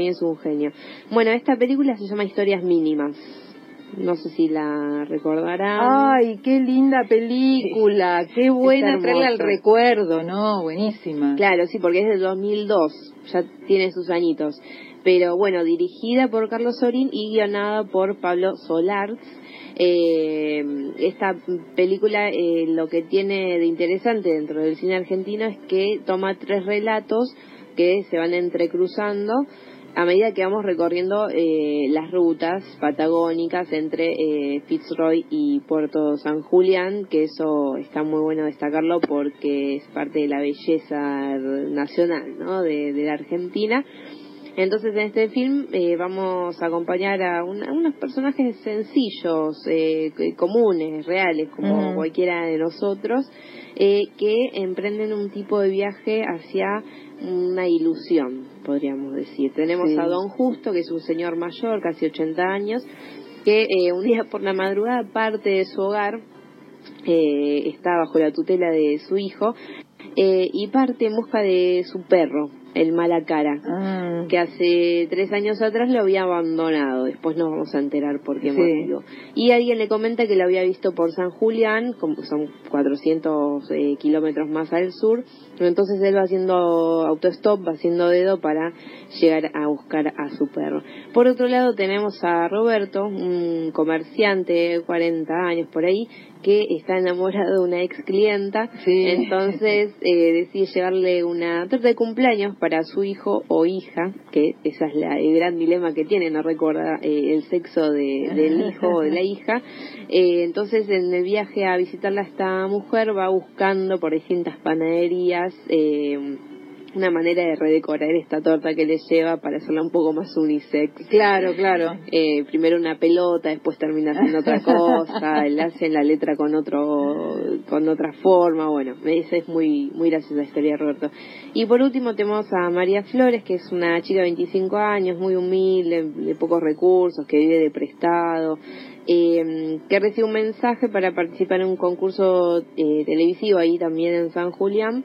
Es un genio. Bueno, esta película se llama Historias Mínimas. No sé si la recordarán. Ay, qué linda película, qué buena traerla al recuerdo, ¿no? Buenísima. Claro, sí, porque es del 2002, ya tiene sus añitos. Pero bueno, dirigida por Carlos Sorín y guionada por Pablo Solarz. Eh, esta película eh, lo que tiene de interesante dentro del cine argentino es que toma tres relatos que se van entrecruzando a medida que vamos recorriendo eh, las rutas patagónicas entre eh, Fitzroy y Puerto San Julián, que eso está muy bueno destacarlo porque es parte de la belleza nacional ¿no? de, de la Argentina. Entonces en este film eh, vamos a acompañar a, unos personajes sencillos, eh, comunes, reales, como cualquiera de nosotros, eh, que emprenden un tipo de viaje hacia una ilusión, podríamos decir. Tenemos a Don Justo, que es un señor mayor, casi 80 años, que un día por la madrugada parte de su hogar, está bajo la tutela de su hijo, y parte en busca de su perro, el mala cara, ah. que hace tres años atrás lo había abandonado. Después nos vamos a enterar por qué motivo. Y alguien le comenta que lo había visto por San Julián, como son 400 eh, kilómetros más al sur. Entonces él va haciendo autostop, va haciendo dedo para llegar a buscar a su perro. Por otro lado tenemos a Roberto, un comerciante, 40 años por ahí, que está enamorado de una ex clienta, entonces eh, decide llevarle una torta de cumpleaños para su hijo o hija, que esa es la, el gran dilema que tiene, no recuerda eh, el sexo de, del hijo o de la hija. Eh, entonces en el viaje a visitarla esta mujer va buscando por distintas panaderías eh, una manera de redecorar esta torta que le lleva para hacerla un poco más unisex. Claro, claro. Eh, primero una pelota, después termina haciendo otra cosa, él hace la letra con otro, con otra forma, bueno, esa es muy, muy graciosa la historia de Roberto. Y por último tenemos a María Flores, que es una chica de 25 años, muy humilde, de pocos recursos, que vive de prestado, eh, que recibe un mensaje para participar en un concurso eh, televisivo ahí también en San Julián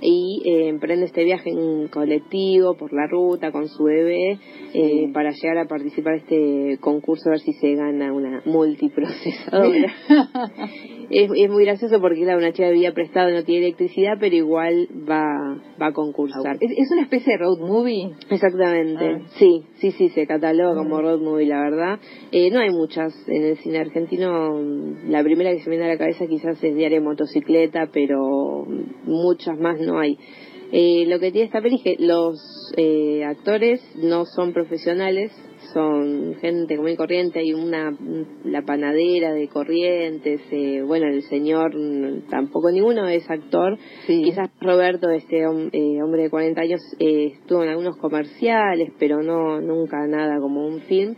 y eh, emprende este viaje en colectivo por la ruta con su bebé eh, para llegar a participar en este concurso a ver si se gana una multiprocesadora. es, es muy gracioso porque la una chica de vida prestado no tiene electricidad pero igual va va a concursar. ¿Es, una especie de road movie? Exactamente, ah. sí, sí, sí, se cataloga como ah. road movie, la verdad. Eh, no hay muchas en el cine argentino. La primera que se me viene a la cabeza quizás es Diario Motocicleta, pero muchas más no hay. Eh, lo que tiene esta peli es que los eh, actores no son profesionales, son gente común y corriente, hay una, la panadera de Corrientes, eh, bueno, el señor tampoco ninguno es actor, quizás Roberto, este eh, hombre de 40 años, eh, estuvo en algunos comerciales, pero no, nunca nada como un film,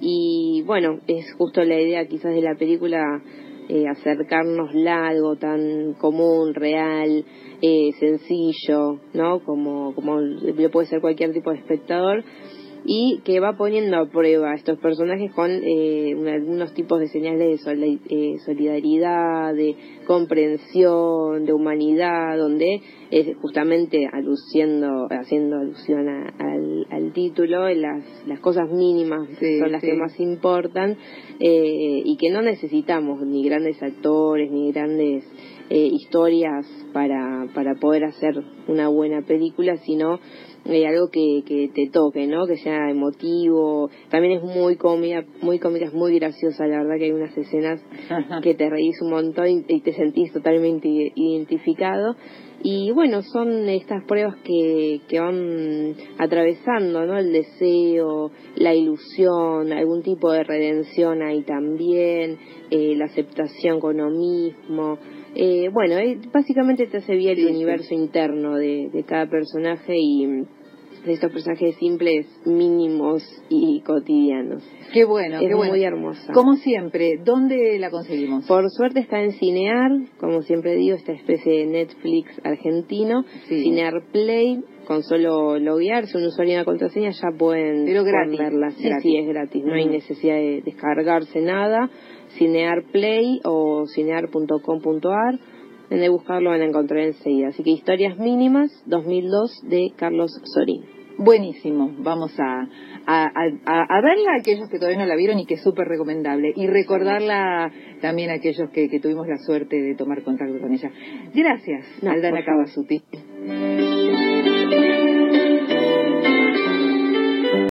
y bueno, es justo la idea quizás de la película eh, acercarnosla algo tan común, real, eh, sencillo, ¿no? Como, como lo puede ser cualquier tipo de espectador y que va poniendo a prueba a estos personajes con eh, algunos tipos de señales de eh, solidaridad, de comprensión, de humanidad, donde es justamente aluciendo, haciendo alusión al, al, título, las, las cosas mínimas son las que más importan eh, y que no necesitamos ni grandes actores ni grandes eh, historias para, para poder hacer una buena película, sino eh, algo que, que te toque, ¿no? Que sea emotivo. También es muy cómica, muy cómica, es muy graciosa. La verdad que hay unas escenas que te reís un montón y, te sentís totalmente identificado. Y bueno, son estas pruebas que, que van atravesando, ¿no? El deseo, la ilusión, algún tipo de redención ahí también, eh, la aceptación con uno mismo. Eh, bueno, eh, básicamente te hace bien el universo interno de, de cada personaje y de estos personajes simples, mínimos y cotidianos. Qué bueno, es qué muy hermosa. Como siempre, ¿dónde la conseguimos? Por suerte está en Cinear, como siempre digo, esta especie de Netflix argentino, Cinear Play, con solo loguearse, un usuario y una contraseña ya pueden Pero gratis. verla. Sí, sí, es gratis, no hay necesidad de descargarse nada. Cinear Play o cinear.com.ar en buscarlo van a encontrar enseguida. Así que historias mínimas 2002 de Carlos Sorín. Buenísimo, vamos a, a, verla aquellos que todavía no la vieron y que es súper recomendable. Y recordarla también a aquellos que, tuvimos la suerte de tomar contacto con ella. Gracias, Aldana Cabasuti.